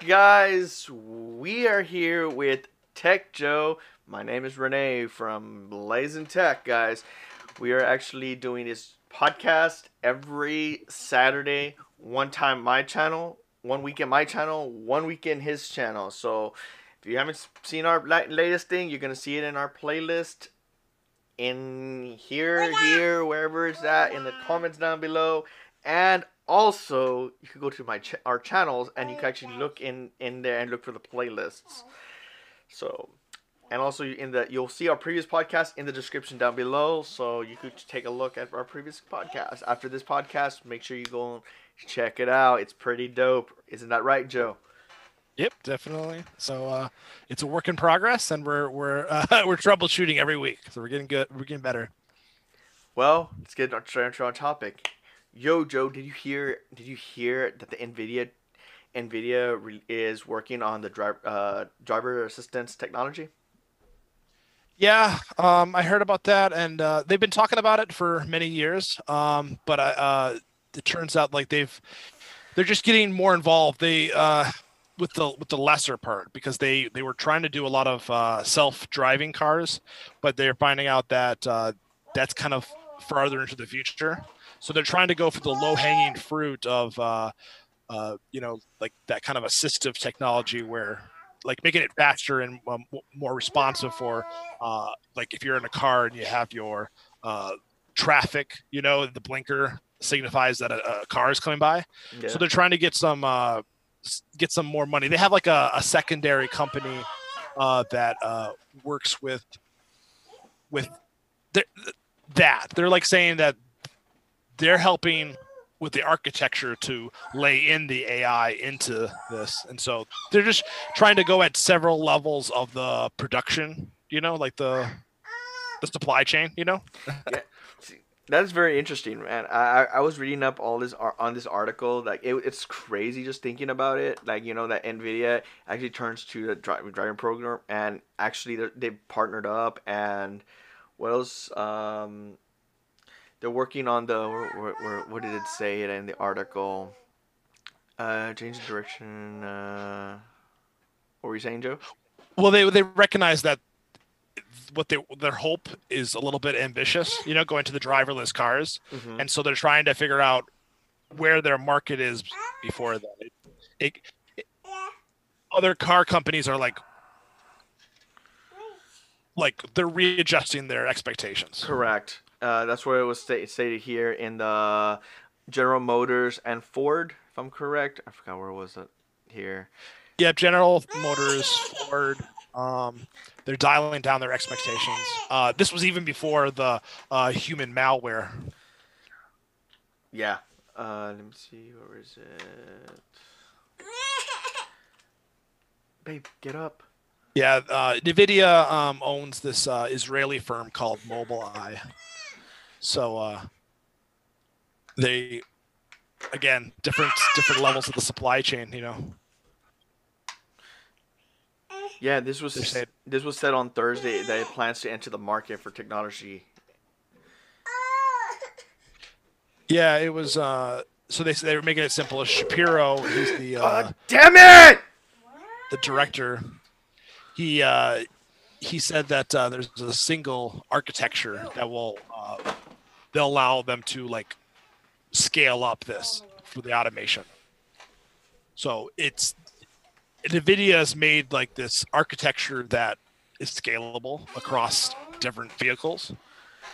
guys? We are here with Tech Joe. My name is Renee from Blazing Tech, guys. We are actually doing this podcast every Saturday, one time my channel, one week in my channel, one week in his channel. So if you haven't seen our latest thing, you're gonna see it in our playlist in here, here, wherever it's at, in the comments down below, and also you can go to my ch- our channels and you can actually look in in there and look for the playlists. So, and also in the you'll see our previous podcast in the description down below, so you could take a look at our previous podcast. After this podcast, make sure you go and check it out. It's pretty dope, isn't that right, Joe? Yep, definitely. So uh, it's a work in progress, and we're we're uh, we're troubleshooting every week. So we're getting good. We're getting better. Well, let's get on, on topic. Yo, Joe, did you hear? Did you hear that the Nvidia Nvidia re- is working on the driver uh, driver assistance technology? Yeah, um, I heard about that, and uh, they've been talking about it for many years. Um, but uh, it turns out like they've they're just getting more involved. They uh, with the with the lesser part because they they were trying to do a lot of uh, self driving cars, but they're finding out that uh, that's kind of farther into the future. So they're trying to go for the low hanging fruit of, uh, uh, you know, like that kind of assistive technology where, like, making it faster and um, more responsive for, uh, like, if you're in a car and you have your uh, traffic, you know, the blinker signifies that a, a car is coming by. Yeah. So they're trying to get some uh, get some more money. They have like a, a secondary company uh, that uh, works with with that. They're like saying that they're helping with the architecture to lay in the AI into this. And so they're just trying to go at several levels of the production, you know, like the the supply chain, you know? yeah. That's very interesting, man. I I was reading up all this on this article. Like it, it's crazy just thinking about it. Like you know that Nvidia actually turns to the driving program, and actually they partnered up. And what else? Um, they're working on the what did it say in the article? Uh, change the direction. Uh, what were you saying, Joe? Well, they they recognize that what they their hope is a little bit ambitious, you know, going to the driverless cars, mm-hmm. and so they're trying to figure out where their market is before that. It, it, it, other car companies are like like they're readjusting their expectations. Correct. Uh, that's where it was sta- stated here in the General Motors and Ford, if I'm correct. I forgot where was it here. Yeah, General Motors, Ford. Um, they're dialing down their expectations. Uh, this was even before the uh, human malware. Yeah. Uh, let me see. Where is it? Babe, get up. Yeah, uh, NVIDIA um, owns this uh, Israeli firm called Mobileye. So uh, they again different different levels of the supply chain, you know. Yeah, this was this was said on Thursday that it plans to enter the market for technology. Yeah, it was. Uh, so they they were making it simple. Shapiro, he's the uh, damn it, the director. He uh, he said that uh, there's a single architecture that will uh, they'll allow them to like scale up this for the automation. So it's NVIDIA has made like this architecture that is scalable across different vehicles.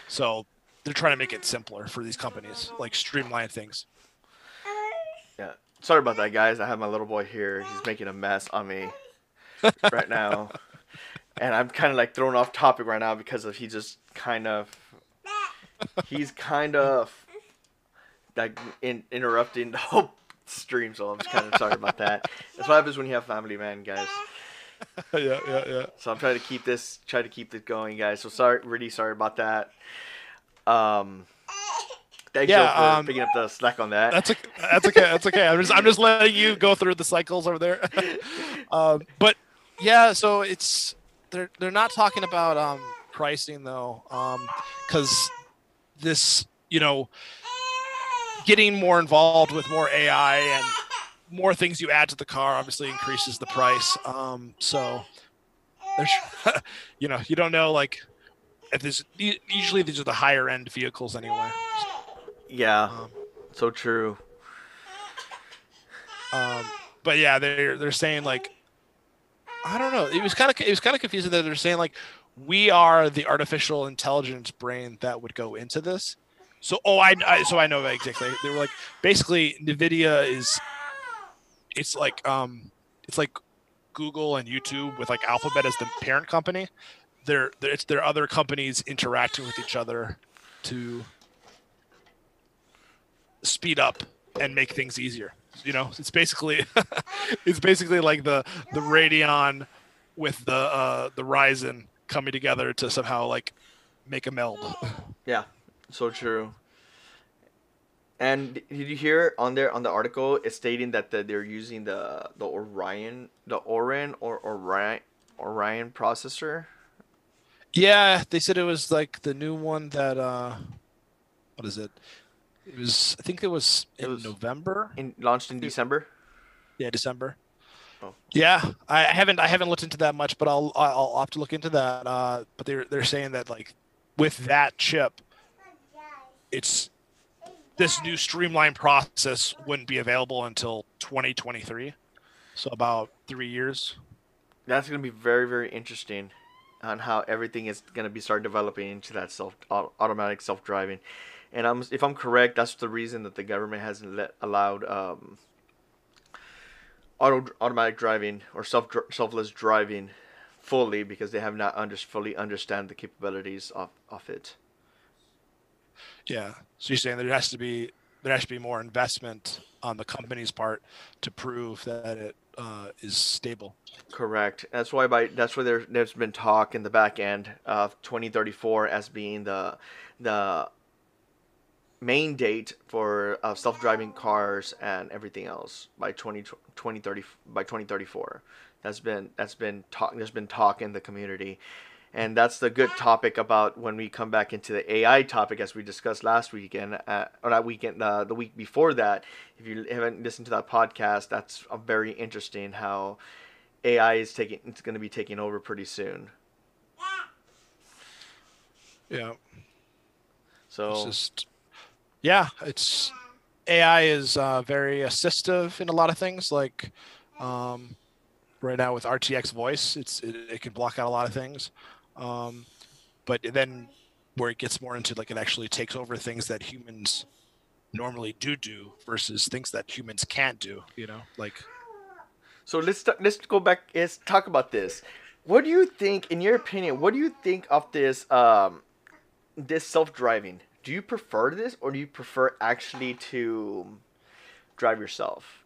So they're trying to make it simpler for these companies, like streamline things. Yeah. Sorry about that, guys. I have my little boy here. He's making a mess on me right now. and I'm kind of like thrown off topic right now because of he just kind of he's kind of like in, interrupting the whole stream, so I'm just kind of sorry about that. That's what happens when you have family, man, guys. yeah, yeah, yeah. So I'm trying to keep this, try to keep this going, guys. So sorry, really sorry about that. Um, thanks yeah, for um, picking up the slack on that. That's okay. That's okay. That's okay. I'm just, I'm just letting you go through the cycles over there. um, but yeah, so it's they're they're not talking about um pricing though, um, because this, you know, getting more involved with more AI and more things you add to the car obviously increases the price. Um, so there's, you know, you don't know like if this. Usually these are the higher end vehicles anyway. Yeah, Um, so true. Um, but yeah, they're they're saying like, I don't know. It was kind of it was kind of confusing that they're saying like, we are the artificial intelligence brain that would go into this. So oh, I, I so I know exactly. They were like basically Nvidia is, it's like um, it's like Google and YouTube with like Alphabet as the parent company. They're, they're it's their other companies interacting with each other to speed up and make things easier. You know, it's basically it's basically like the the Radeon with the uh, the Ryzen coming together to somehow like make a meld. Yeah, so true. And did you hear on there on the article? It's stating that the, they're using the the Orion, the Orin or Orion Orion processor. Yeah, they said it was like the new one that uh what is it? It was I think it was It in was- November. In, launched in December. Yeah, December. Oh. Yeah, I haven't I haven't looked into that much, but I'll I'll have to look into that. Uh, but they're they're saying that like with that chip, it's this new streamlined process wouldn't be available until 2023, so about three years. That's gonna be very very interesting, on how everything is gonna be start developing into that self automatic self driving, and I'm if I'm correct, that's the reason that the government hasn't let allowed um, auto automatic driving or self selfless driving fully because they have not under, fully understand the capabilities of, of it. Yeah. So you're saying there has to be there has to be more investment on the company's part to prove that it uh, is stable. Correct. That's why by that's why there there's been talk in the back end of 2034 as being the the main date for uh, self-driving cars and everything else by 20, 2030 by 2034. That's been that's been talk there's been talk in the community. And that's the good topic about when we come back into the AI topic as we discussed last weekend, uh, or not weekend, uh, the week before that. If you haven't listened to that podcast, that's a very interesting how AI is taking it's going to be taking over pretty soon. Yeah. So It's just yeah, it's AI is uh, very assistive in a lot of things. Like um, right now with RTX voice, it's it, it can block out a lot of things. Um, but then where it gets more into like it actually takes over things that humans normally do do versus things that humans can't do. You know, like so let's let's go back. Let's talk about this. What do you think, in your opinion? What do you think of this um, this self driving? Do you prefer this, or do you prefer actually to drive yourself?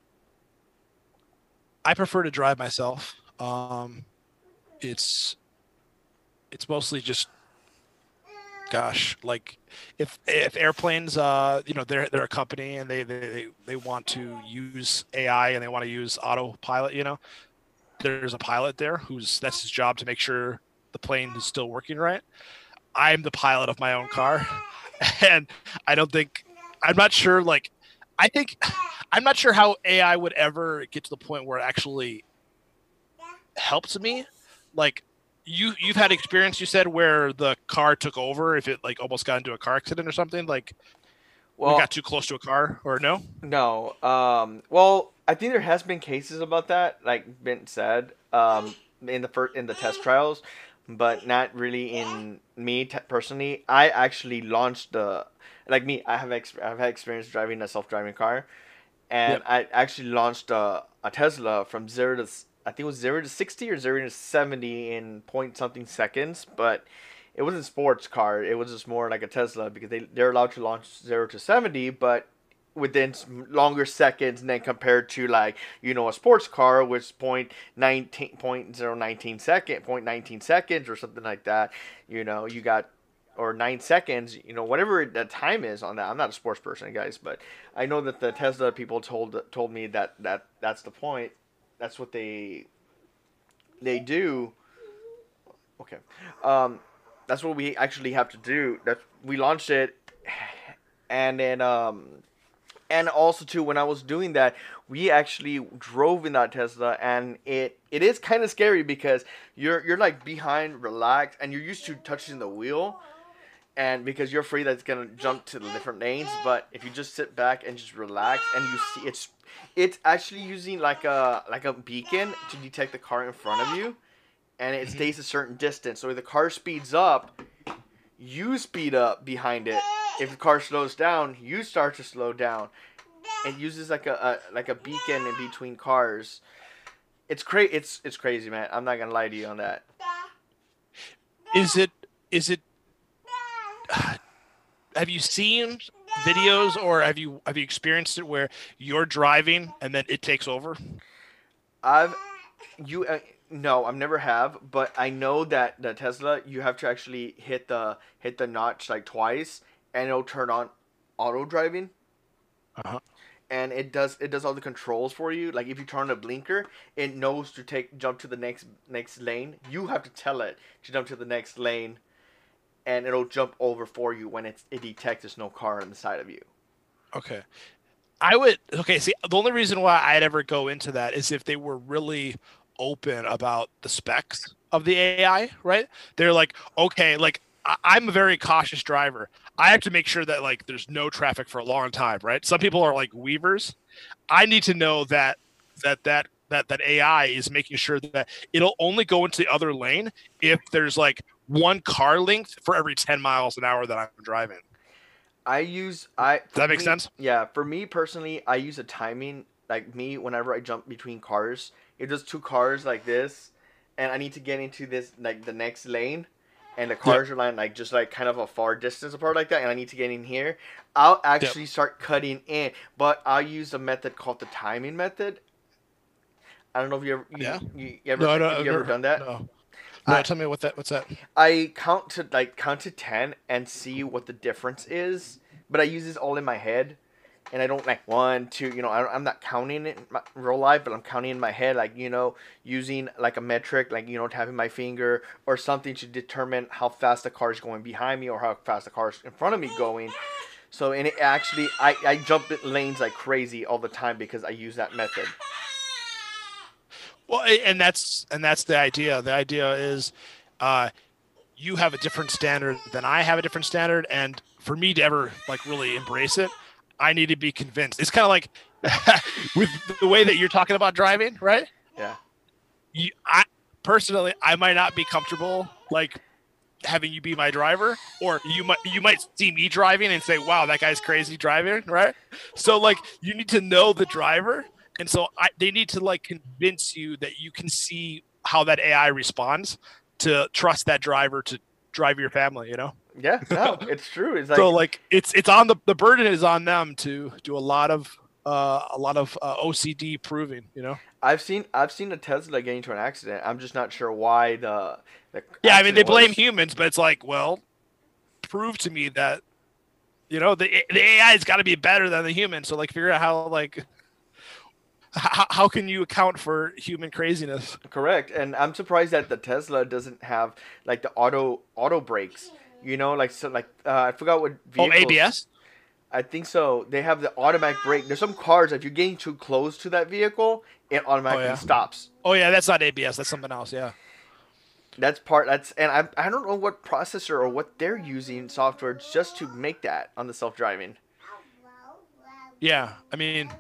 I prefer to drive myself. Um, it's it's mostly just gosh, like if if airplanes, uh, you know, they're they're a company and they they they want to use AI and they want to use autopilot, you know, there's a pilot there who's that's his job to make sure the plane is still working right. I'm the pilot of my own car, and I don't think I'm not sure. Like, I think I'm not sure how AI would ever get to the point where it actually helps me. Like, you you've had experience you said where the car took over if it like almost got into a car accident or something like we Well, got too close to a car or no No. Um. Well, I think there has been cases about that, like been said, um, in the first in the test trials, but not really in me te- personally. I actually launched the, like me. I have ex- I've had experience driving a self driving car, and Yep. I actually launched a, a Tesla from zero to I think it was zero to sixty or zero to seventy in point something seconds, but it wasn't sports car. It was just more like a Tesla because they they're allowed to launch zero to seventy, but within longer seconds than compared to like you know a sports car which point 19 point zero nineteen second point 19 seconds or something like that. You know you got or nine seconds you know whatever the time is on that. I'm not a sports person guys but i know that the tesla people told told me that that that's the point. That's what they they do. Okay. Um that's what we actually have to do. That we launched it and then um and also too when i was doing that we actually drove in that tesla and it it is kind of scary because you're you're like behind relaxed and you're used to touching the wheel and because you're afraid that it's gonna jump to the different lanes but if you just sit back and just relax and you see it's it's actually using like a like a beacon to detect the car in front of you and it Mhm. stays a certain distance so if the car speeds up you speed up behind it if the car slows down you start to slow down. It uses like a, a like a beacon in between cars. It's cra- it's it's crazy man. I'm not gonna lie to you on that. Is it is it have you seen videos or have you have you experienced it where you're driving and then it takes over? I've you uh, no, I've never have, but I know that the Tesla you have to actually hit the hit the notch like twice, and it'll turn on auto driving. Uh-huh. And it does it does all the controls for you. Like if you turn on a blinker, it knows to take jump to the next next lane. You have to tell it to jump to the next lane, and it'll jump over for you when it's it detects there's no car on the side of you. Okay. I would okay, see the only reason why I'd ever go into that is if they were really open about the specs of the AI, right? They're like, okay, like I'm a very cautious driver. I have to make sure that like there's no traffic for a long time, right? Some people are like weavers. I need to know that that that that that AI is making sure that it'll only go into the other lane if there's like one car length for every 10 miles an hour that I'm driving. I use I. Does that make me- sense? Yeah, for me personally, I use a timing like me whenever I jump between cars. If there's two cars like this, and I need to get into this like the next lane, and the cars are like, like just like kind of a far distance apart like that, and I need to get in here, I'll actually start cutting in. But I'll use a method called the timing method. I don't know if you ever you, Yeah. you, you ever No, no, you no, ever done that? No. No, I- tell me what that what's that? I count to like count to ten and see what the difference is, but I use this all in my head, and I don't like one, two. You know, I, I'm not counting it my real life, but I'm counting in my head, like you know, using like a metric, like you know, tapping my finger or something to determine how fast the car is going behind me or how fast the car is in front of me going. So and it actually, I I jump lanes like crazy all the time because I use that method. Well, and that's and that's the idea. The idea is, uh, you have a different standard than I have a different standard, and for me to ever like really embrace it, I need to be convinced. It's kind of like with the way that you're talking about driving, right? Yeah. You, I personally, I might not be comfortable like having you be my driver, or you might you might see me driving and say, "Wow, that guy's crazy driving," right? So like you need to know the driver, and so I, they need to like convince you that you can see how that AI responds to trust that driver to drive your family. You know, Yeah, no, it's true. It's like so like it's it's on the the burden is on them to do a lot of uh, a lot of uh, OCD proving. You know. I've seen I've seen a Tesla get into an accident. I'm just not sure why the. the Yeah, I mean they accident blame humans, but it's like, well, prove to me that you know the the AI's got to be better than the human. So like figure out how like how, how can you account for human craziness? Correct, and I'm surprised that the Tesla doesn't have like the auto auto brakes. You know, like so, like uh, I forgot what. vehicles. Oh, ABS. I think so. They have the automatic brake. There's some cars if you're getting too close to that vehicle, it automatically yeah. stops. Oh yeah, that's not ABS. That's something else. Yeah. That's part. That's and I I don't know what processor or what they're using software just to make that on the self driving. Yeah, I mean,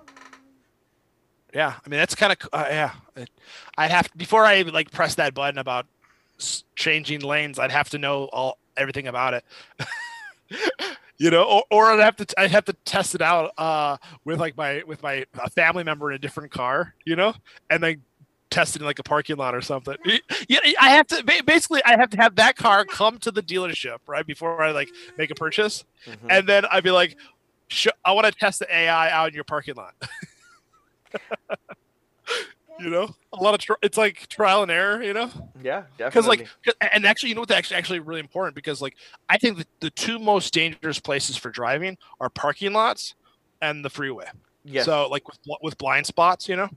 yeah, I mean that's kind of uh, yeah. I'd have to, before I like press that button about changing lanes. I'd have to know all everything about it. you know, or, or I'd have to I'd have to test it out uh, with like my with my a family member in a different car. You know, and then test it in like a parking lot or something. Yeah, I have to basically I have to have that car come to the dealership right before I like make a purchase Mhm. and then I'd be like, I want to test the AI out in your parking lot. you know, a lot of tr- it's like trial and error. You know, yeah, because like and actually, you know what's actually actually really important because like I think the, the two most dangerous places for driving are parking lots and the freeway. yes. So like with with blind spots, you know.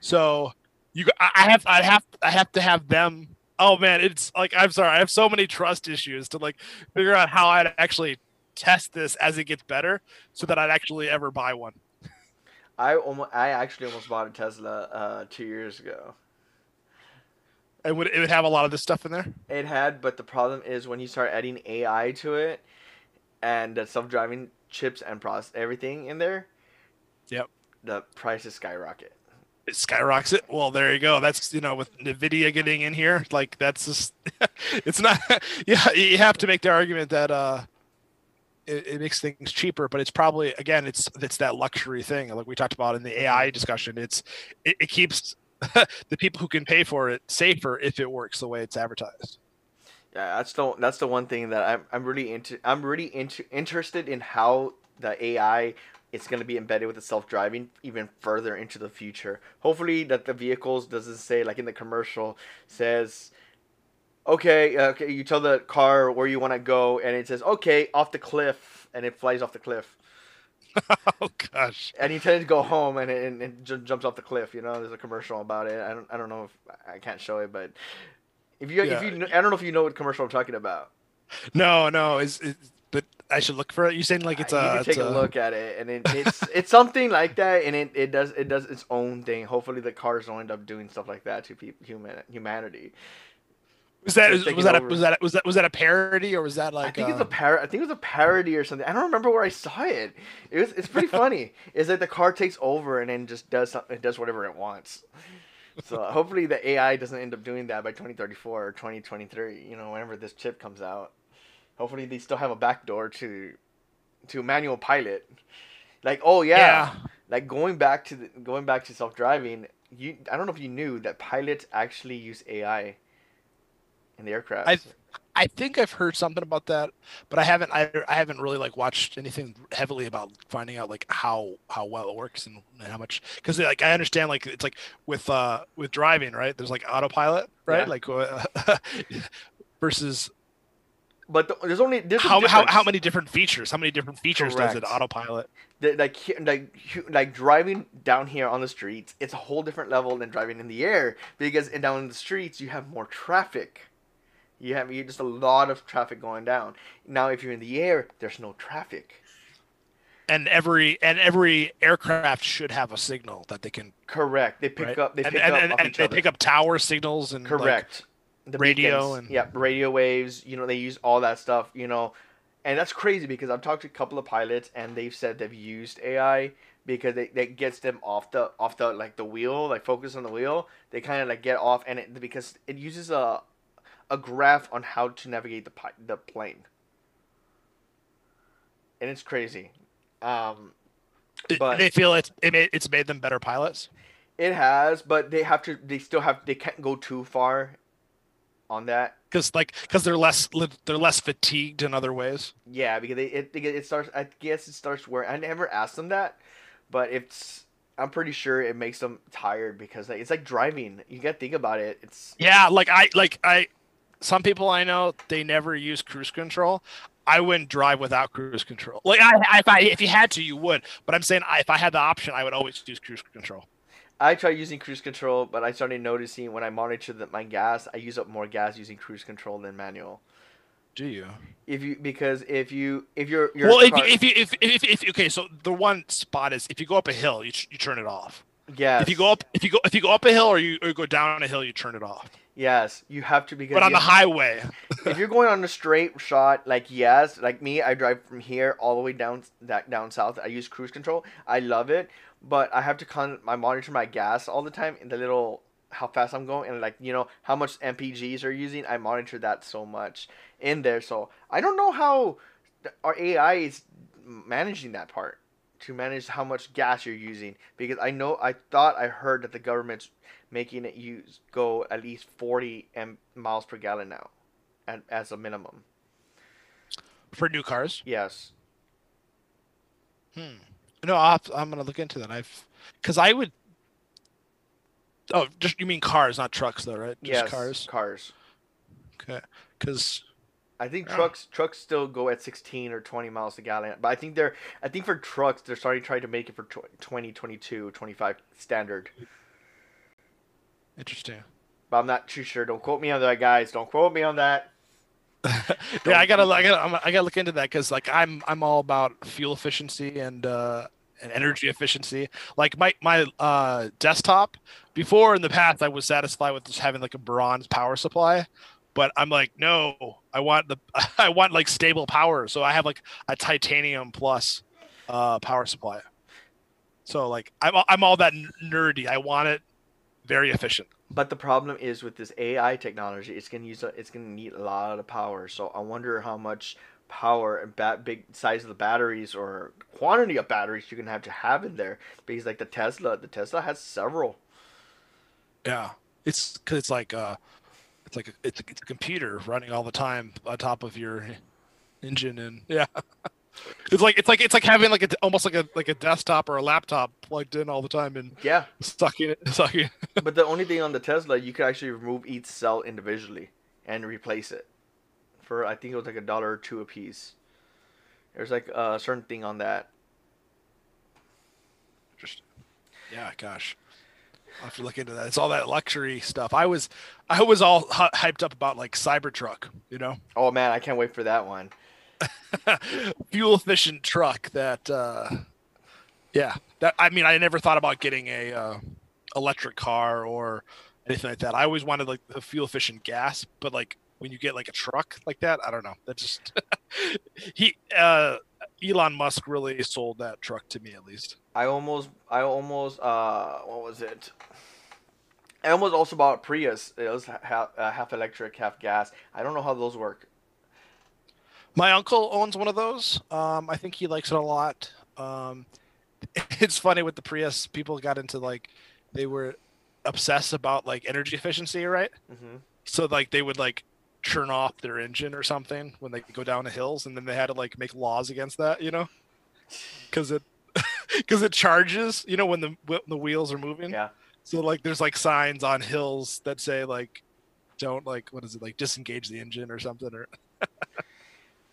So you, i have, I have, I have to have them. Oh man, it's like I'm sorry, I have so many trust issues to like figure out how I'd actually test this as it gets better, so that I'd actually ever buy one. I almost, I actually almost bought a Tesla uh, two years ago. It would it would have a lot of this stuff in there. It had, but the problem is when you start adding AI to it, and the self-driving chips and process everything in there. Yep. The prices skyrocket. It skyrockets it. Well, there you go. That's you know with Nvidia getting in here, like that's just it's not. Yeah, you have to make the argument that uh, it, it makes things cheaper, but it's probably again it's it's that luxury thing like we talked about in the AI mm-hmm. discussion. It's it, it keeps the people who can pay for it safer if it works the way it's advertised. Yeah, that's the that's the one thing that I'm I'm really into. I'm really into interested in how the AI is going to be embedded with the self driving even further into the future. Hopefully, that the vehicles doesn't say like in the commercial says, okay, okay, you tell the car where you want to go, and it says okay off the cliff, and it flies off the cliff. oh gosh! And you tell it to go home, and it, and it j- jumps off the cliff. You know, there's a commercial about it. I don't I don't know if I can't show it, but if you Yeah. if you I don't know if you know what commercial I'm talking about. No, no, is but I should look for it. You saying like it's Uh, a you can it's take a a- look at it, and it, it's it's something like that, and it, it does it does its own thing. Hopefully, the cars don't end up doing stuff like that to people human humanity. Was that It's taking was that a, was that was that was that a parody or was that like I think it's uh, a par- I think it was a parody or something. I don't remember where I saw it. It was it's pretty funny. Is that the car takes over and then just does something, it does whatever it wants. So hopefully the AI doesn't end up doing that by 2034 or 2023. You know, whenever this chip comes out. Hopefully they still have a backdoor to to manual pilot. Like oh yeah, yeah. like going back to the, going back to self driving. You I don't know if you knew that pilots actually use AI in the aircraft. I I think I've heard something about that, but I haven't I, I haven't really like watched anything heavily about finding out like how how well it works and, and how much because like I understand like it's like with uh with driving right? There's like autopilot right? Yeah. like uh, versus but the, there's only there's how, how how many different features how many different features does it autopilot? The, like like like driving down here on the streets it's a whole different level than driving in the air because in, down in the streets you have more traffic you have you just a lot of traffic going down. Now if you're in the air there's no traffic. And every and every aircraft should have a signal that they can correct. They pick right? up they and, pick and, up and, and they other. pick up tower signals and like, correct. The radio beacons, and- yeah radio waves you know they use all that stuff you know. And that's crazy because i've talked to a couple of pilots and they've said they've used ai because they, that gets them off the off the like the wheel like focus on the wheel. They kind of like get off and it because it uses a a graph on how to navigate the pi- the plane and it's crazy um But- they feel it's it made, it's made them better pilots. it has but they have to they still have they can't go too far on that because like because they're less they're less fatigued in other ways. Yeah, because it, it it starts. I guess it starts where I never asked them that, but it's. I'm pretty sure it makes them tired because it's like driving. You got to think about it. It's Yeah, like I like I some people I know they never use cruise control. I wouldn't drive without cruise control. Like I, if I if you had to, you would. But I'm saying I, if I had the option, I would always use cruise control. I tried using cruise control, but I started noticing when I monitor the, my gas, I use up more gas using cruise control than manual. Do you? If you because if you if you're, your well, if, car, you- if you if, if if okay, so the one spot is if you go up a hill, you you turn it off. Yeah. If you go up if you go if you go up a hill or you or go down a hill, you turn it off. Yes, you have to because But on the highway, if you're going on a straight shot, like yes, like me, I drive from here all the way down that down south. I use cruise control. I love it, but I have to con. I monitor my gas all the time and the little how fast I'm going and like you know how much MPGs are using. I monitor that so much in there. So I don't know how our AI is managing that part to manage how much gas you're using because I know I thought I heard that the government's making it use go at least 40 m miles per gallon now at, as a minimum. for new cars. Yes. Hmm. No, I'll, i'm gonna look into that. I've because I would. Oh, just you mean cars, not trucks, though, right? Just yes. cars. Cars. Okay. Because I think Yeah. trucks trucks still go at 16 or 20 miles a gallon, but I think they're I think for trucks they're starting to try to make it for tw- 20, 22, 25 standard. Interesting. But I'm not too sure. Don't quote me on that, guys. Don't quote me on that. yeah, I gotta, I gotta, I'm- gotta look into that because like I'm, I'm all about fuel efficiency and uh and energy efficiency. Like my my uh, desktop before in the past, I was satisfied with just having like a bronze power supply, but I'm like, no, I want the I want like stable power. So I have like a titanium plus uh, power supply. So like I'm I'm all that nerdy. I want it very efficient. But the problem is with this AI technology, it's gonna use a, it's gonna need a lot of power. So I wonder how much power and bat big size of the batteries or quantity of batteries you're gonna have to have in there. Because like the Tesla, the Tesla has several. Yeah, it's because it's like uh, it's like a, it's a, it's a computer running all the time on top of your engine, and yeah. It's like it's like it's like having like a almost like a like a desktop or a laptop plugged in all the time and Yeah, sucking it sucking. but the only thing on the Tesla, you could actually remove each cell individually and replace it for I think it was like a dollar or two a piece. There's like a certain thing on that. Just yeah, gosh. I'll have to look into that. It's all that luxury stuff. I was I was all hyped up about like Cybertruck, you know, Oh man, I can't wait for that one. fuel efficient truck that uh yeah that i mean i never thought about getting a uh, electric car or anything like that i always wanted like the fuel efficient gas but like when you get like a truck like that i don't know that just he uh elon musk really sold that truck to me at least I almost, I almost, uh, what was it? I almost also bought a Prius. It was half, uh, half electric, half gas. I don't know how those work. My uncle owns one of those. Um i think he likes it a lot. Um it's funny with the prius people got into like they were obsessed about like energy efficiency right? Hmm so like they would like turn off their engine or something when they go down the hills and then they had to like make laws against that you know? Because it because it charges you know when the when the wheels are moving? Yeah. so like there's like signs on hills that say like don't like what is it like disengage the engine or something or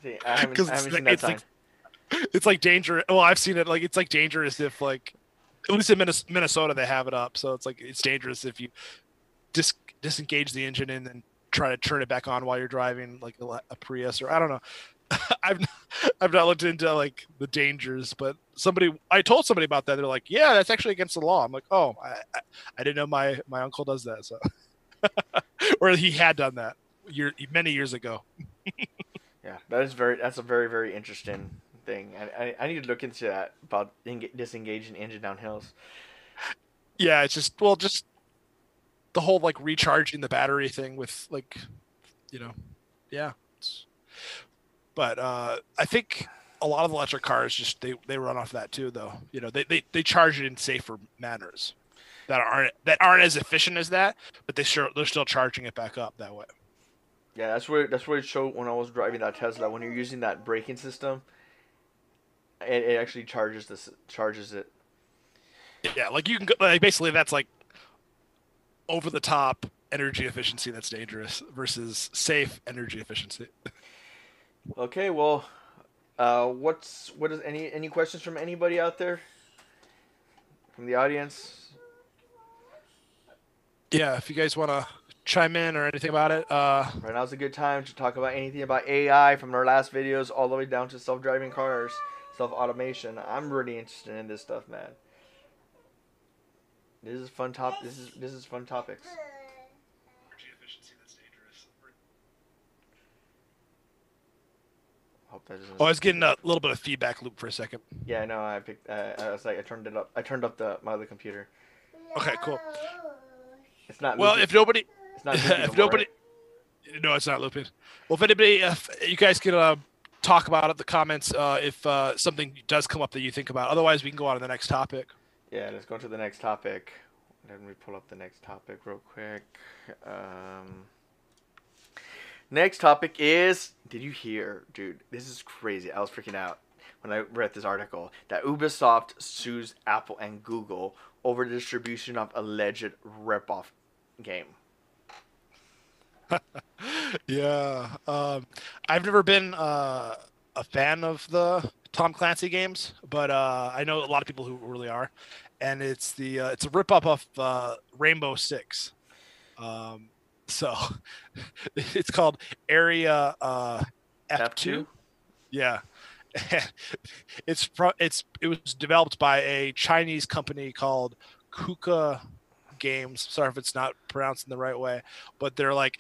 See, I haven't, 'Cause I haven't it's seen that it's sign. like- it's like dangerous well i've seen it like it's like dangerous if like at least in minnesota they have it up so it's like it's dangerous if you dis- disengage the engine and then try to turn it back on while you're driving like a, a prius or i don't know. I've i've not looked into like the dangers but somebody i told somebody about that they're like yeah that's actually against the law. I'm like oh i i, I didn't know my my uncle does that so. Or he had done that year many years ago Yeah, that is very. That's a very, very interesting thing. I, I, I need to look into that about enga- disengaging engine down hills. yeah it's just well just the whole like recharging the battery thing with like you know yeah but uh i think a lot of electric cars just they they run off that too though you know they they, they charge it in safer manners that aren't that aren't as efficient as that but they sure they're still charging it back up that way Yeah, that's where that's where it showed when I was driving that Tesla. When you're using that braking system, it, it actually charges this charges it. yeah like you can go like basically that's like over the top energy efficiency that's dangerous versus safe energy efficiency Okay, well, uh, what's what is any any questions from anybody out there? From the audience? yeah if you guys want to chime in or anything about it uh Right now's a good time to talk about anything about AI from our last videos all the way down to self-driving cars, self-automation. I'm really interested in this stuff, man. This is fun top. This is this is fun topics. energy efficiency that's dangerous Hope that doesn't. oh i was getting a little bit of feedback loop for a second Yeah, I know. I picked. Uh, I was like, I turned it up. I turned up the my other computer. okay cool It's not. well looping- if nobody it's not if nobody no it's not looping well if anybody if you guys could uh talk about it in the comments uh if uh something does come up that you think about otherwise we can go on to the next topic? Yeah, let's go to the next topic. Let me pull up the next topic real quick. Um, next topic is. Did you hear, dude? This is crazy. I was freaking out when I read this article that Ubisoft sues Apple and Google over the distribution of alleged ripoff game. yeah um i've never been uh a fan of the tom clancy games but uh i know a lot of people who really are and it's the uh, it's a rip up of uh rainbow six. Um so it's called area uh f2, F2? yeah. It's from it's it was developed by a Chinese company called Qooka Games. Sorry if it's not pronounced in the right way, but they're like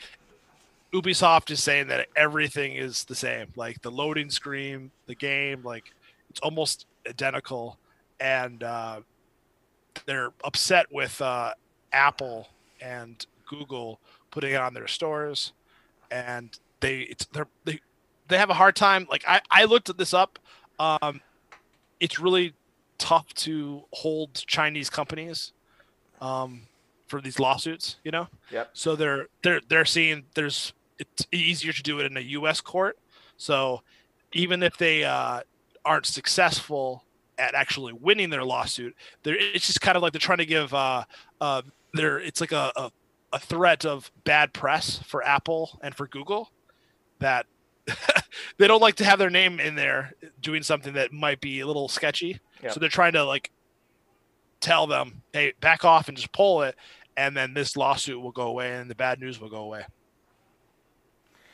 Ubisoft is saying that everything is the same. Like the loading screen, the game, like it's almost identical, and uh, they're upset with uh, Apple and Google putting it on their stores, and they it's they're, they they have a hard time. Like I I looked at this up. Um, it's really tough to hold Chinese companies um, for these lawsuits. You know. Yep. So they're they're they're seeing there's it's easier to do it in a U.S. court. So even if they uh, aren't successful at actually winning their lawsuit, they're, it's just kind of like they're trying to give uh, uh, there. It's like a, a a threat of bad press for Apple and for Google that they don't like to have their name in there doing something that might be a little sketchy. Yep. So they're trying to like tell them, "Hey, back off and just pull it." And then this lawsuit will go away and the bad news will go away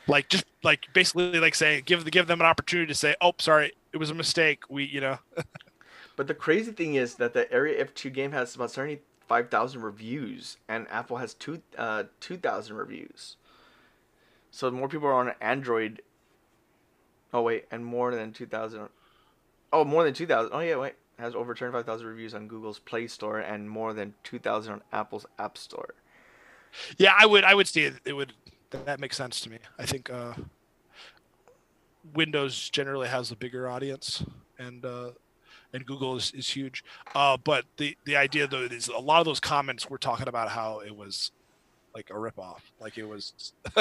like just like basically like saying give the give them an opportunity to say oh sorry it was a mistake we you know But the crazy thing is that the Area F2 game has about 75,000 reviews, and Apple has two uh, 2,000 reviews. So more people are on Android. Oh wait, and more than 2,000. Oh, more than 2,000. Oh yeah, wait, has over 25,000 reviews on Google's Play Store and more than 2,000 on Apple's App Store. yeah i would i would see it it would that, makes sense to me. I think uh windows generally has a bigger audience and uh and google is, is huge. Uh but the the idea though is a lot of those comments were talking about how it was like a ripoff. Like it was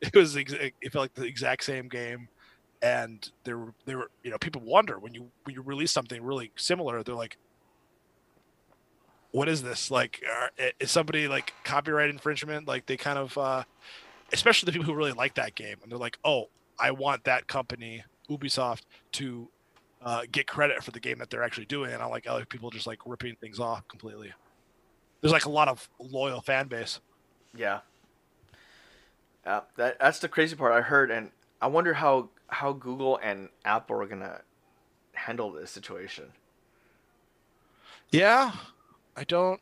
it was it felt like the exact same game and there were there you know people wonder when you when you release something really similar they're like what is this? Like are, is somebody like copyright infringement? Like they kind of uh especially the people who really like that game and they're like oh i want that company ubisoft to uh, get credit for the game that they're actually doing and i like other people just like ripping things off completely. There's like a lot of loyal fan base. Yeah. Yeah, that that's the crazy part I heard, and I wonder how how Google and Apple are gonna handle this situation. yeah i don't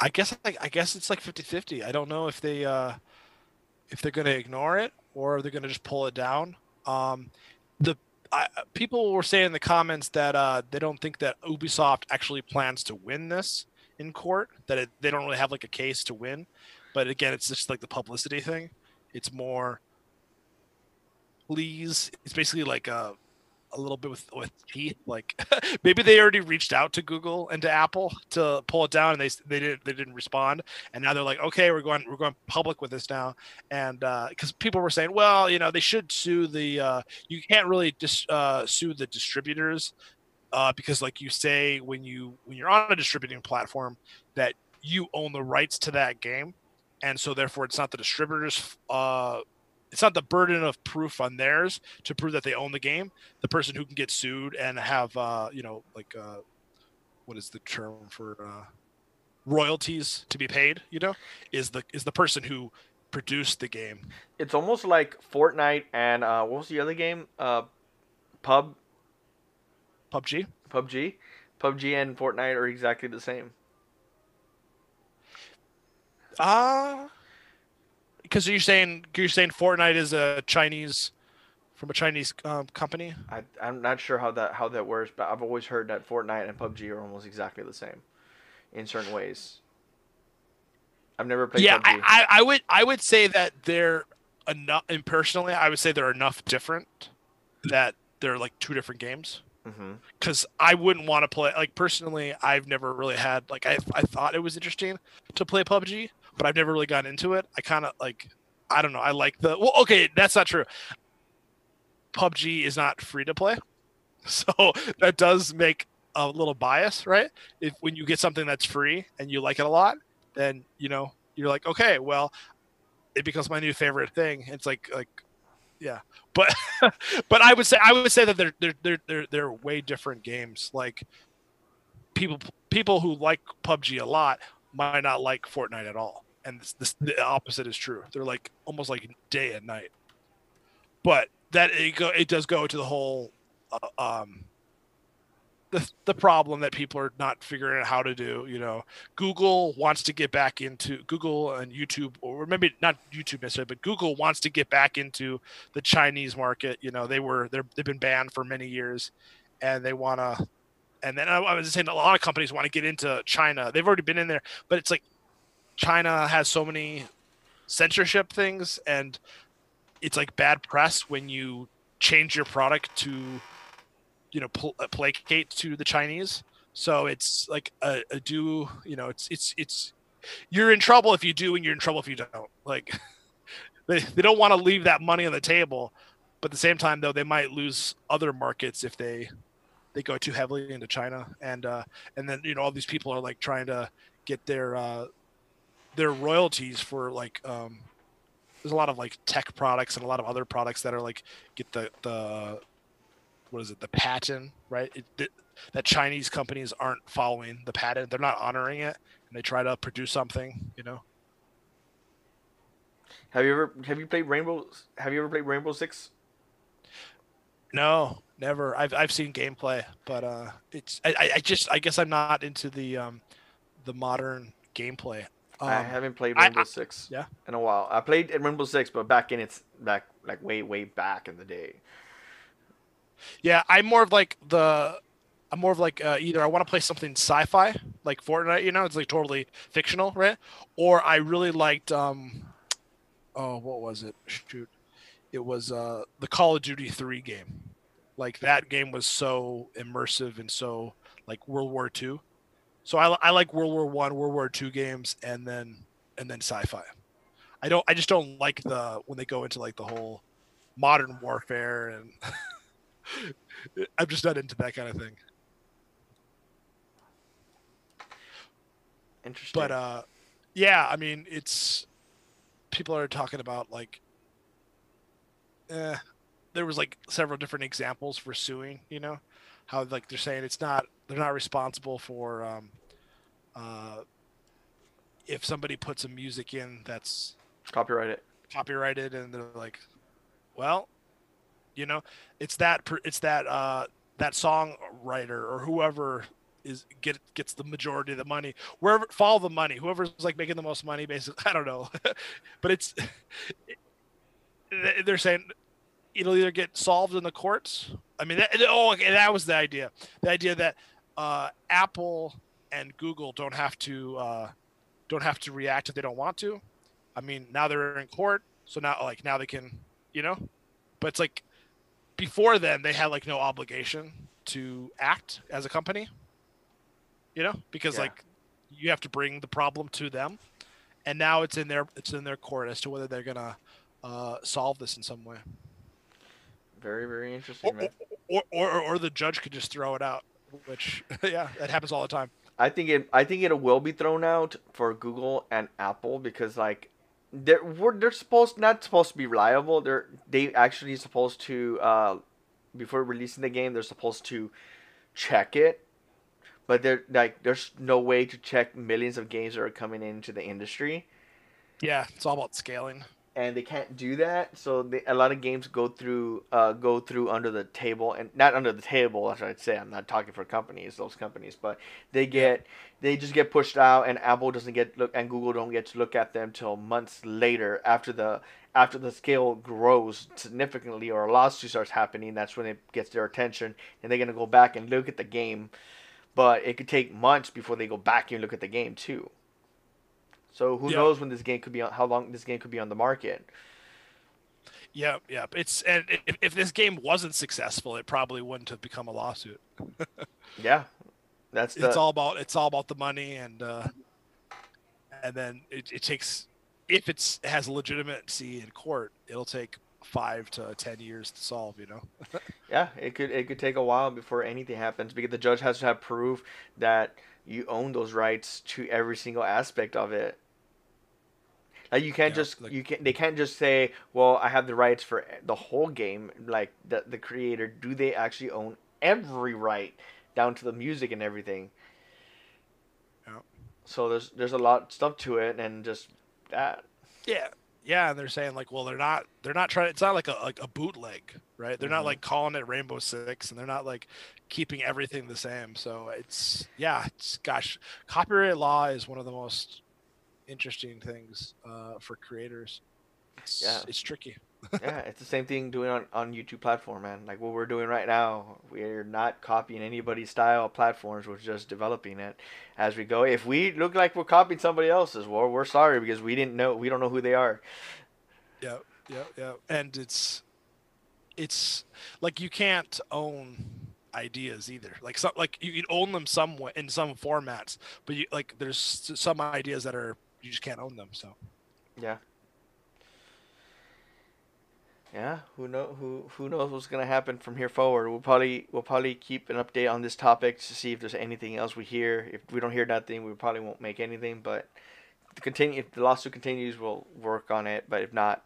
i guess I, I guess it's like 50-50 i don't know if they uh if they're to ignore it or they're to just pull it down. Um the I, people were saying in the comments that uh they don't think that ubisoft actually plans to win this in court that it, they don't really have like a case to win. But again it's just like the publicity thing it's more please. It's basically like a a little bit with with teeth like maybe they already reached out to google and to apple to pull it down and they they didn't they didn't respond. And now they're like okay we're going we're going public with this now. And because people were saying well you know they should sue the uh you can't really dis, uh, sue the distributors uh, because like you say when you when you're on a distributing platform that you own the rights to that game and so therefore it's not the distributors uh it's not the burden of proof on theirs to prove that they own the game the person who can get sued and have uh you know like uh what is the term for uh royalties to be paid you know is the is the person who produced the game It's almost like Fortnite and uh, what was the other game? Uh, Pub PUBG. PUBG. PUBG and Fortnite are exactly the same. Ah, because you're saying you're saying Fortnite is a Chinese from a Chinese um, company. I I'm not sure how that how that works, but I've always heard that Fortnite and PUBG are almost exactly the same, in certain ways. I've never played yeah, PUBG. I, I, I would I would say that they're enough. And personally, I would say they're enough different that they're like two different games. Because I wouldn't want to play like personally. I've never really had like I I thought it was interesting to play PUBG, but I've never really gotten into it. I kind of like I don't know. I like the well. Okay, that's not true. PUBG is not free to play, so that does make a little bias, right? If when you get something that's free and you like it a lot, then you know you're like, okay, well, it becomes my new favorite thing. It's like like yeah, but but I would say I would say that they're they're they're they're, they're way different games. Like people people who like PUBG a lot might not like Fortnite at all, and this, this, the opposite is true. They're like almost like day and night. But that it go it does go to the whole uh, um the the problem that people are not figuring out how to do. You know, Google wants to get back into Google and YouTube, or maybe not YouTube necessarily, but Google wants to get back into the Chinese market. You know, they were they're, they've been banned for many years, and they want to. And then I was saying a lot of companies want to get into China. They've already been in there, but it's like China has so many censorship things, and it's like bad press when you change your product to you know pl- uh, placate to the Chinese. So it's like a, a, do you know it's it's it's you're in trouble if you do and you're in trouble if you don't. Like they they don't want to leave that money on the table, but at the same time though they might lose other markets if they they go too heavily into China and uh and then you know all these people are like trying to get their uh their royalties for like um there's a lot of like tech products and a lot of other products that are like get the the what is it the patent right? It, it, that chinese companies aren't following the patent. They're not honoring it and they try to produce something you know? Have you ever have you played rainbow have you ever played rainbow six? No never. I've, I've seen gameplay but uh it's I, I just i guess i'm not into the um the modern gameplay um, I haven't played Rainbow I, Six yeah. in a while. I played Rainbow Six, but back in its back like way way back in the day. Yeah, I'm more of like the I'm more of like uh, either I want to play something sci-fi like Fortnite, you know, it's like totally fictional, right? Or I really liked um oh, what was it? Shoot. It was uh the Call of Duty 3 game. Like that game was so immersive and so like World War 2. So I, I like World War 1, World War 2 games and then and then sci-fi. I don't I just don't like the when they go into like the whole modern warfare and I'm just not into that kind of thing. Interesting. But uh, yeah, I mean, it's people are talking about like, eh, there was like several different examples for suing. You know, how like they're saying it's not they're not responsible for um, uh, if somebody puts a music in that's copyrighted copyrighted and they're like well you know it's that it's that uh that songwriter or whoever is get gets the majority of the money wherever follow the money whoever's like making the most money basically i don't know. But it's they're saying it'll either get solved in the courts. I mean that, oh okay, that was the idea. The idea that uh, apple and google don't have to uh, don't have to react if they don't want to. I mean now they're in court so now like now they can you know? But it's like before then they had like no obligation to act as a company you know? Because yeah. like you have to bring the problem to them. And now it's in their it's in their court as to whether they're gonna uh, solve this in some way. Very very interesting or, or, or, or the judge could just throw it out which yeah that happens all the time i think it i think it will be thrown out for google and apple because like they're they're supposed not supposed to be reliable. They're they actually supposed to uh, before releasing the game, they're supposed to check it, but they're like there's no way to check millions of games that are coming into the industry. Yeah, it's all about scaling and they can't do that. So they, a lot of games go through uh, go through under the table and not under the table. As I'd say, I'm not talking for companies, those companies, but they get they just get pushed out, and Apple doesn't get look and Google don't get to look at them till months later after the after the scale grows significantly or a lawsuit starts happening. That's when it gets their attention, and they're gonna go back and look at the game. But it could take months before they go back and look at the game too. So who knows when this game could be on? How long this game could be on the market? Yeah, yeah. It's and if, if this game wasn't successful, it probably wouldn't have become a lawsuit. yeah, that's the... it's all about it's all about the money and uh, and then it, it takes if it's it has legitimacy in court, it'll take five to ten years to solve. You know. yeah, it could it could take a while before anything happens because the judge has to have proof that you own those rights to every single aspect of it. Like you can't yeah, just like, you can they can't just say, "Well, I have the rights for the whole game." Like the the creator, do they actually own every right down to the music and everything? Yeah. So there's there's a lot of stuff to it, and just that. Yeah, yeah, and they're saying like, well, they're not they're not trying. It's not like a like a bootleg, right? They're Mhm. not like calling it Rainbow Six, and they're not like keeping everything the same. So it's yeah, it's gosh, copyright law is one of the most interesting things uh, for creators. It's, Yeah. it's tricky. yeah, it's the same thing doing on, on YouTube platform, man. Like what we're doing right now, we're not copying anybody's style of platforms. We're just developing it as we go. If we look like we're copying somebody else's, well, we're sorry because we didn't know. We don't know who they are. Yeah, yeah, yeah. And it's it's like you can't own ideas either. Like some like you can own them some in some formats, but you like there's some ideas that are you just can't own them. So Yeah. Yeah, who know who who knows what's gonna happen from here forward? We'll probably we'll probably keep an update on this topic to see if there's anything else we hear. If we don't hear nothing, we probably won't make anything. But the continue, if the lawsuit continues, we'll work on it. But if not,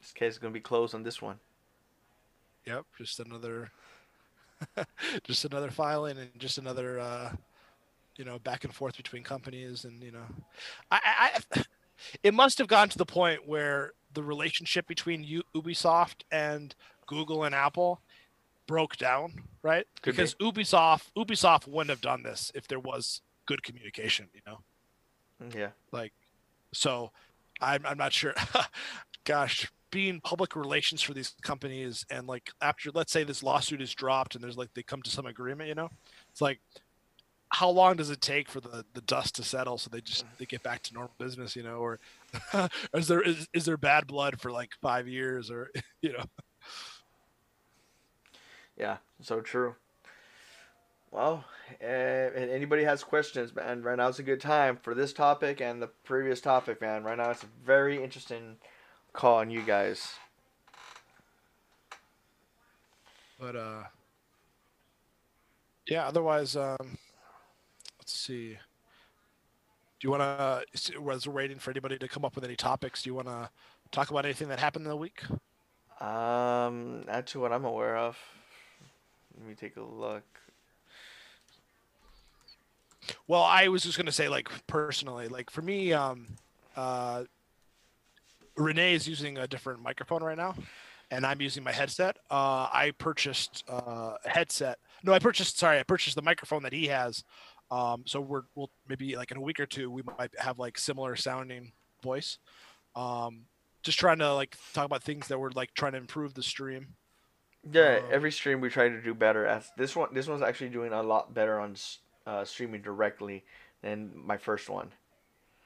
this case is gonna be closed on this one. yep, just another just another filing and just another uh you know back and forth between companies and you know I, I it must have gotten to the point where the relationship between U- Ubisoft and Google and Apple broke down, right? Could be. because Ubisoft Ubisoft wouldn't have done this if there was good communication, you know. Mm, yeah. Like, so I'm I'm not sure. Gosh, being public relations for these companies and like after let's say this lawsuit is dropped and there's like they come to some agreement, you know, it's like how long does it take for the, the dust to settle so they just they get back to normal business, you know, or is there is, is there bad blood for like five years or you know Yeah. So true. Well, uh, and anybody has questions, man, right now is a good time for this topic and the previous topic, man. Right now it's a very interesting call on you guys. but uh yeah otherwise um let's see. Do you want to was waiting for anybody to come up with any topics? Do you want to talk about anything that happened in the week? Um, not to what I'm aware of. Let me take a look. well i was just going to say like personally like for me um uh renee is using a different microphone right now and i'm using my headset. Uh i purchased uh, a headset. No i purchased sorry i purchased the microphone that he has um so we're we'll maybe like in a week or two we might have like similar sounding voice um just trying to like talk about things that we're like trying to improve the stream Yeah, Um, every stream we try to do better. As this one, this one's actually doing a lot better on uh, streaming directly than my first one.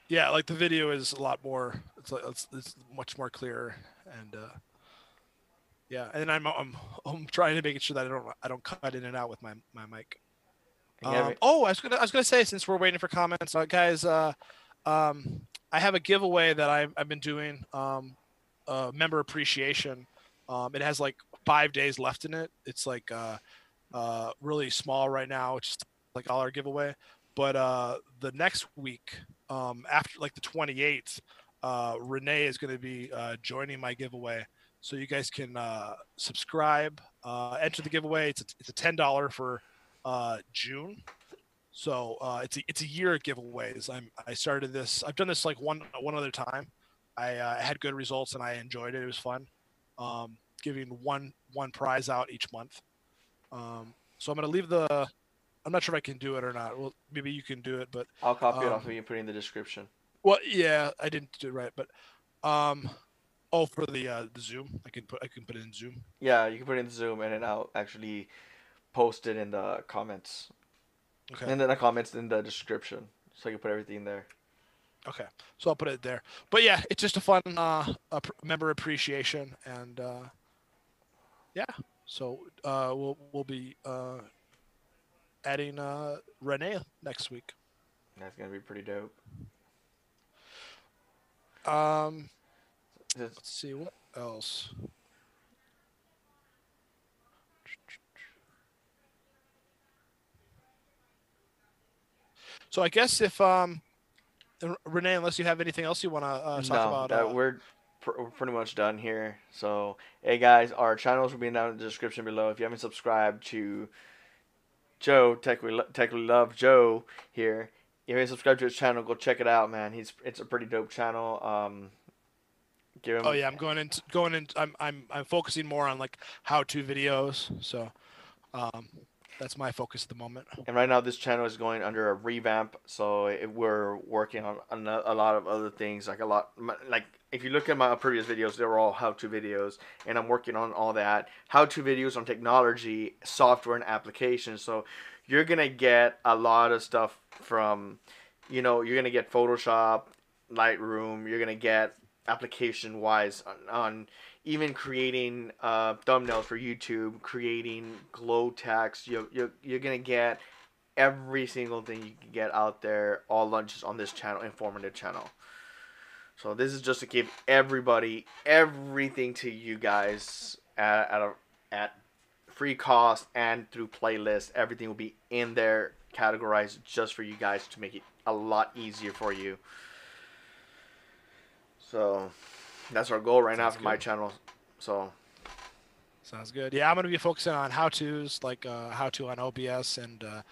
yeah like the video is a lot more it's like it's, it's much more clear and uh yeah and i'm i'm i'm trying to make sure that i don't i don't cut in and out with my my mic And you have Um, oh, I was gonna I was gonna say since we're waiting for comments, uh, guys, uh, um, I have a giveaway that I've, I've been doing, um, uh, member appreciation. Um, it has like five days left in it. It's like uh, uh, really small right now. It's just like all our giveaway. But uh, the next week, um, after like the 28th, uh, Renee is going to be uh, joining my giveaway. So you guys can uh, subscribe, uh, enter the giveaway. It's a, it's a ten dollar for uh, June. So uh, it's a, it's a year of giveaways. I'm I started this. I've done this like one one other time. I uh, had good results and I enjoyed it. It was fun. Um, giving one one prize out each month. Um, so I'm gonna leave the. I'm not sure if I can do it or not. Well, maybe you can do it, but I'll copy it um, off of you and put it in the description. well, yeah, I didn't do it right, but um, oh, for the uh, the Zoom, I can put I can put it in Zoom. Yeah, you can put it in Zoom and then I'll actually post it in the comments. Okay. And then the comments in the description. So you can put everything there. Okay, so I'll put it there. But yeah, it's just a fun uh, member appreciation, and uh, yeah, so uh, we'll we'll be uh, adding uh, Renee next week. That's gonna be pretty dope. Um, let's see what else. So I guess if um, Renee, unless you have anything else you want to uh, talk no, about, that uh, we're pr- we're pretty much done here. So, hey guys, our channels will be down in the description below. If you haven't subscribed to Joe Tech, we Lo- Tech We Love Joe here. If you haven't subscribed to his channel, go check it out, man. He's it's a pretty dope channel. Um, Give 'em- Oh yeah, I'm going into going in. I'm I'm I'm focusing more on like how-to videos. So, um, that's my focus at the moment. And right now, this channel is going under a revamp, so it, we're working on, a lot of other things. Like a lot, like if you look at my previous videos, they were all how-to videos, and I'm working on all that how-to videos on technology, software, and applications. So you're gonna get a lot of stuff from, you know, you're gonna get Photoshop, Lightroom. You're gonna get application-wise on, on even creating uh, thumbnails for YouTube, creating glow text. You you you're gonna get every single thing you can get out there, all lunches on this channel, informative channel. So this is just to give everybody everything to you guys at at, a, at free cost and through playlist. Everything will be in there, categorized just for you guys to make it a lot easier for you. So that's our goal right now Sounds for my channel. So Sounds good. Yeah, I'm going to be focusing on how-tos, like uh, how-to on OBS, and uh,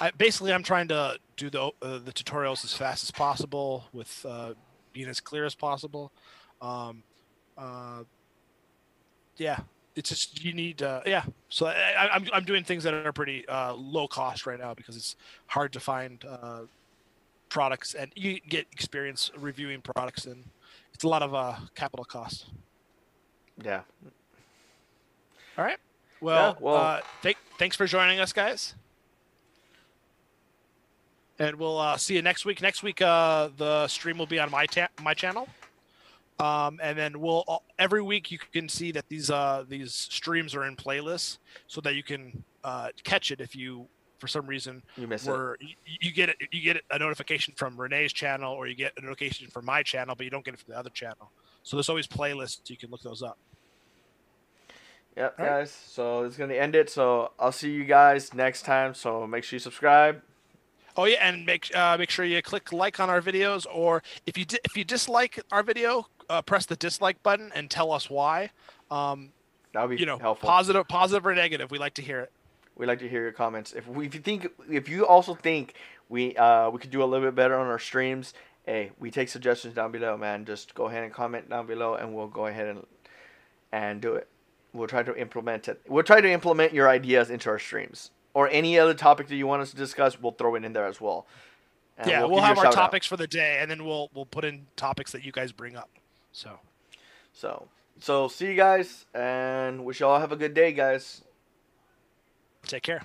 I, basically I'm trying to do the uh, the tutorials as fast as possible with uh, being as clear as possible. Um, uh, yeah, it's just you need. Uh, yeah, so I, I, I'm I'm doing things that are pretty uh, low cost right now because it's hard to find uh, products and you get experience reviewing products and it's a lot of uh, capital cost. yeah, All right. Well, well- uh, th- thanks for joining us, guys. And we'll uh, see you next week. Next week, uh, the stream will be on my ta- my channel, um, and then we'll uh, every week you can see that these uh, these streams are in playlists, so that you can uh, catch it if you, for some reason, you miss it. you, you get it you get a notification from Renee's channel or you get a notification from my channel, but you don't get it from the other channel. So there's always playlists. You can look those up. Yep, All right. guys. So it's gonna end it. So I'll see you guys next time. So make sure you subscribe. Oh yeah, and make uh, make sure you click like on our videos, or if you di- if you dislike our video, uh, press the dislike button and tell us why. Um, That would be you know, helpful. positive, positive or negative. We like to hear it. We like to hear your comments. If we, if you think, if you also think we uh we could do a little bit better on our streams, hey, we take suggestions down below, man. Just go ahead and comment down below, and we'll go ahead and and do it. We'll try to implement it. We'll try to implement your ideas into our streams or any other topic that you want us to discuss. We'll throw it in there as well. And yeah, we'll, you have our shout out. topics for the day, and then we'll we'll put in topics that you guys bring up. So So so see you guys, and wish you all have a good day, guys. Take care.